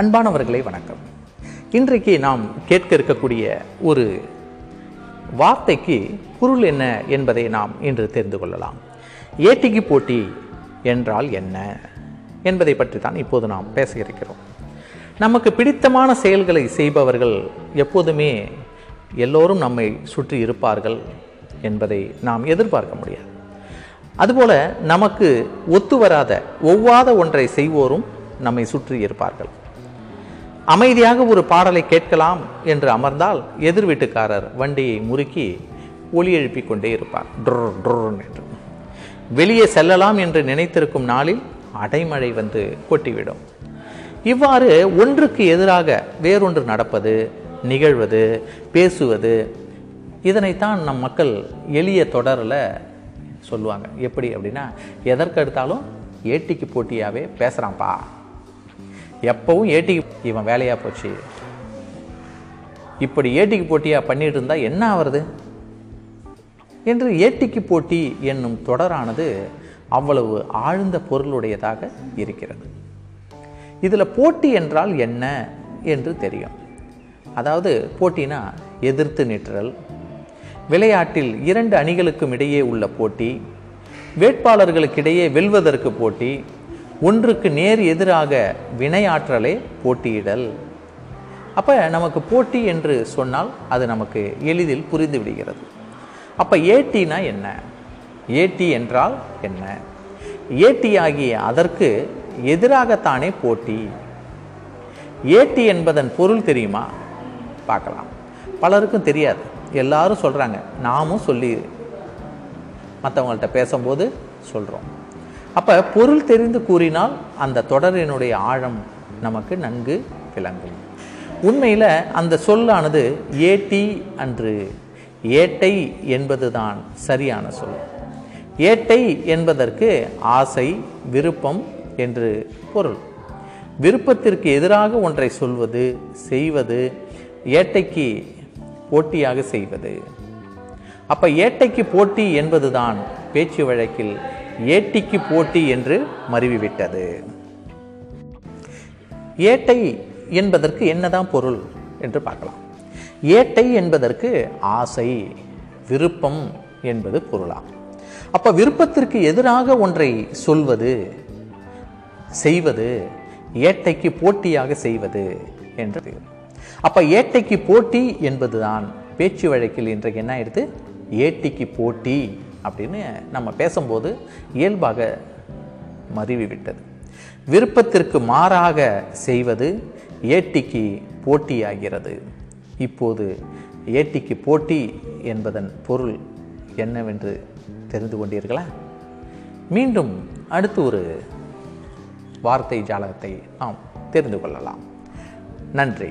அன்பானவர்களை வணக்கம். இன்றைக்கு நாம் கேட்க இருக்கக்கூடிய ஒரு வார்த்தைக்கு பொருள் என்ன என்பதை நாம் இன்று தெரிந்து கொள்ளலாம். ஏட்டிக்கு போட்டி என்றால் என்ன என்பதை பற்றி தான் இப்போது நாம் பேச இருக்கிறோம். நமக்கு பிடித்தமான செயல்களை செய்பவர்கள் எப்போதுமே எல்லோரும் நம்மை சுற்றி இருப்பார்கள் என்பதை நாம் எதிர்பார்க்க முடியாது. அதுபோல நமக்கு ஒத்து வராத ஒவ்வாத ஒன்றை செய்வோரும் நம்மை சுற்றி இருப்பார்கள். அமைதியாக ஒரு பாடலை கேட்கலாம் என்று அமர்ந்தால் எதிர் வீட்டுக்காரர் வண்டியை முறுக்கி ஒலி எழுப்பி கொண்டே இருப்பார். ட்ரு ட்ருன்னு என்று. வெளியே செல்லலாம் என்று நினைத்திருக்கும் நாளில் அடைமழை வந்து கொட்டிவிடும். இவ்வாறு ஒன்றுக்கு எதிராக வேறொன்று நடப்பது நிகழ்வது பேசுவது இதனைத்தான் நம் மக்கள் எளிய தொடரில் சொல்லுவாங்க. எப்படி அப்படின்னா எதற்கு எடுத்தாலும் ஏட்டிக்கு போட்டியாகவே பேசுகிறான்ப்பா எப்பவும் ஏட்டிக்கு இவன் வேலையாக போச்சு. இப்படி ஏட்டிக்கு போட்டியாக பண்ணிட்டு இருந்தால் என்ன ஆகிறது என்று ஏட்டிக்கு போட்டி என்னும் தொடரானது அவ்வளவு ஆழ்ந்த பொருளுடையதாக இருக்கிறது. இதில் போட்டி என்றால் என்ன என்று தெரியும். அதாவது போட்டினா எதிர்த்து நிற்றல் விளையாட்டில் இரண்டு அணிகளுக்கும் இடையே உள்ள போட்டி வேட்பாளர்களுக்கிடையே வெல்வதற்கு போட்டி ஒன்றுக்கு நேர் எதிராக வினையாற்றலே போட்டியிடல். அப்போ நமக்கு போட்டி என்று சொன்னால் அது நமக்கு எளிதில் புரிந்து விடுகிறது. அப்போ ஏட்டினா என்ன? ஏட்டி என்றால் என்ன? ஏட்டி ஆகிய அதற்கு எதிராகத்தானே போட்டி. ஏட்டி என்பதன் பொருள் தெரியுமா? பார்க்கலாம். பலருக்கும் தெரியாது. எல்லாரும் சொல்கிறாங்க நாமும் சொல்லி மற்றவங்கள்ட்ட பேசும்போது சொல்கிறோம் அப்போ பொருள் தெரிந்து கூறினால் அந்த தொடரினுடைய ஆழம் நமக்கு நன்கு விளங்கும். உண்மையில் அந்த சொல்லானது ஏட்டி அன்று. ஏட்டை என்பதுதான் சரியான சொல். ஏட்டை என்பதற்கு ஆசை விருப்பம் என்று பொருள். விருப்பத்திற்கு எதிராக ஒன்றை சொல்வது செய்வது ஏட்டைக்கு போட்டியாக செய்வது. அப்போ ஏட்டைக்கு போட்டி என்பதுதான் பேச்சு வழக்கில் ஏட்டிக்கு போட்டி என்று மருவிவிட்டது. ஏட்டை என்பதற்கு என்னதான் பொருள் என்று பார்க்கலாம். ஏட்டை என்பதற்கு ஆசை விருப்பம் என்பது பொருளாம். அப்போ விருப்பத்திற்கு எதிராக ஒன்றை சொல்வது செய்வது ஏட்டைக்கு போட்டியாக செய்வது என்று அப்போ ஏட்டைக்கு போட்டி என்பதுதான் பேச்சு வழக்கில் இன்றைக்கு என்ன ஆயிடுது? ஏட்டிக்கு போட்டி அப்படின்னு நம்ம பேசும்போது இயல்பாக மருவி விட்டது விருப்பத்திற்கு மாறாக செய்வது ஏட்டிக்கு போட்டியாகிறது. இப்போது ஏட்டிக்கு போட்டி என்பதன் பொருள் என்னவென்று தெரிந்து கொண்டீர்களா? மீண்டும் அடுத்து ஒரு வார்த்தை ஜாலகத்தை நாம் தெரிந்து கொள்ளலாம். நன்றி.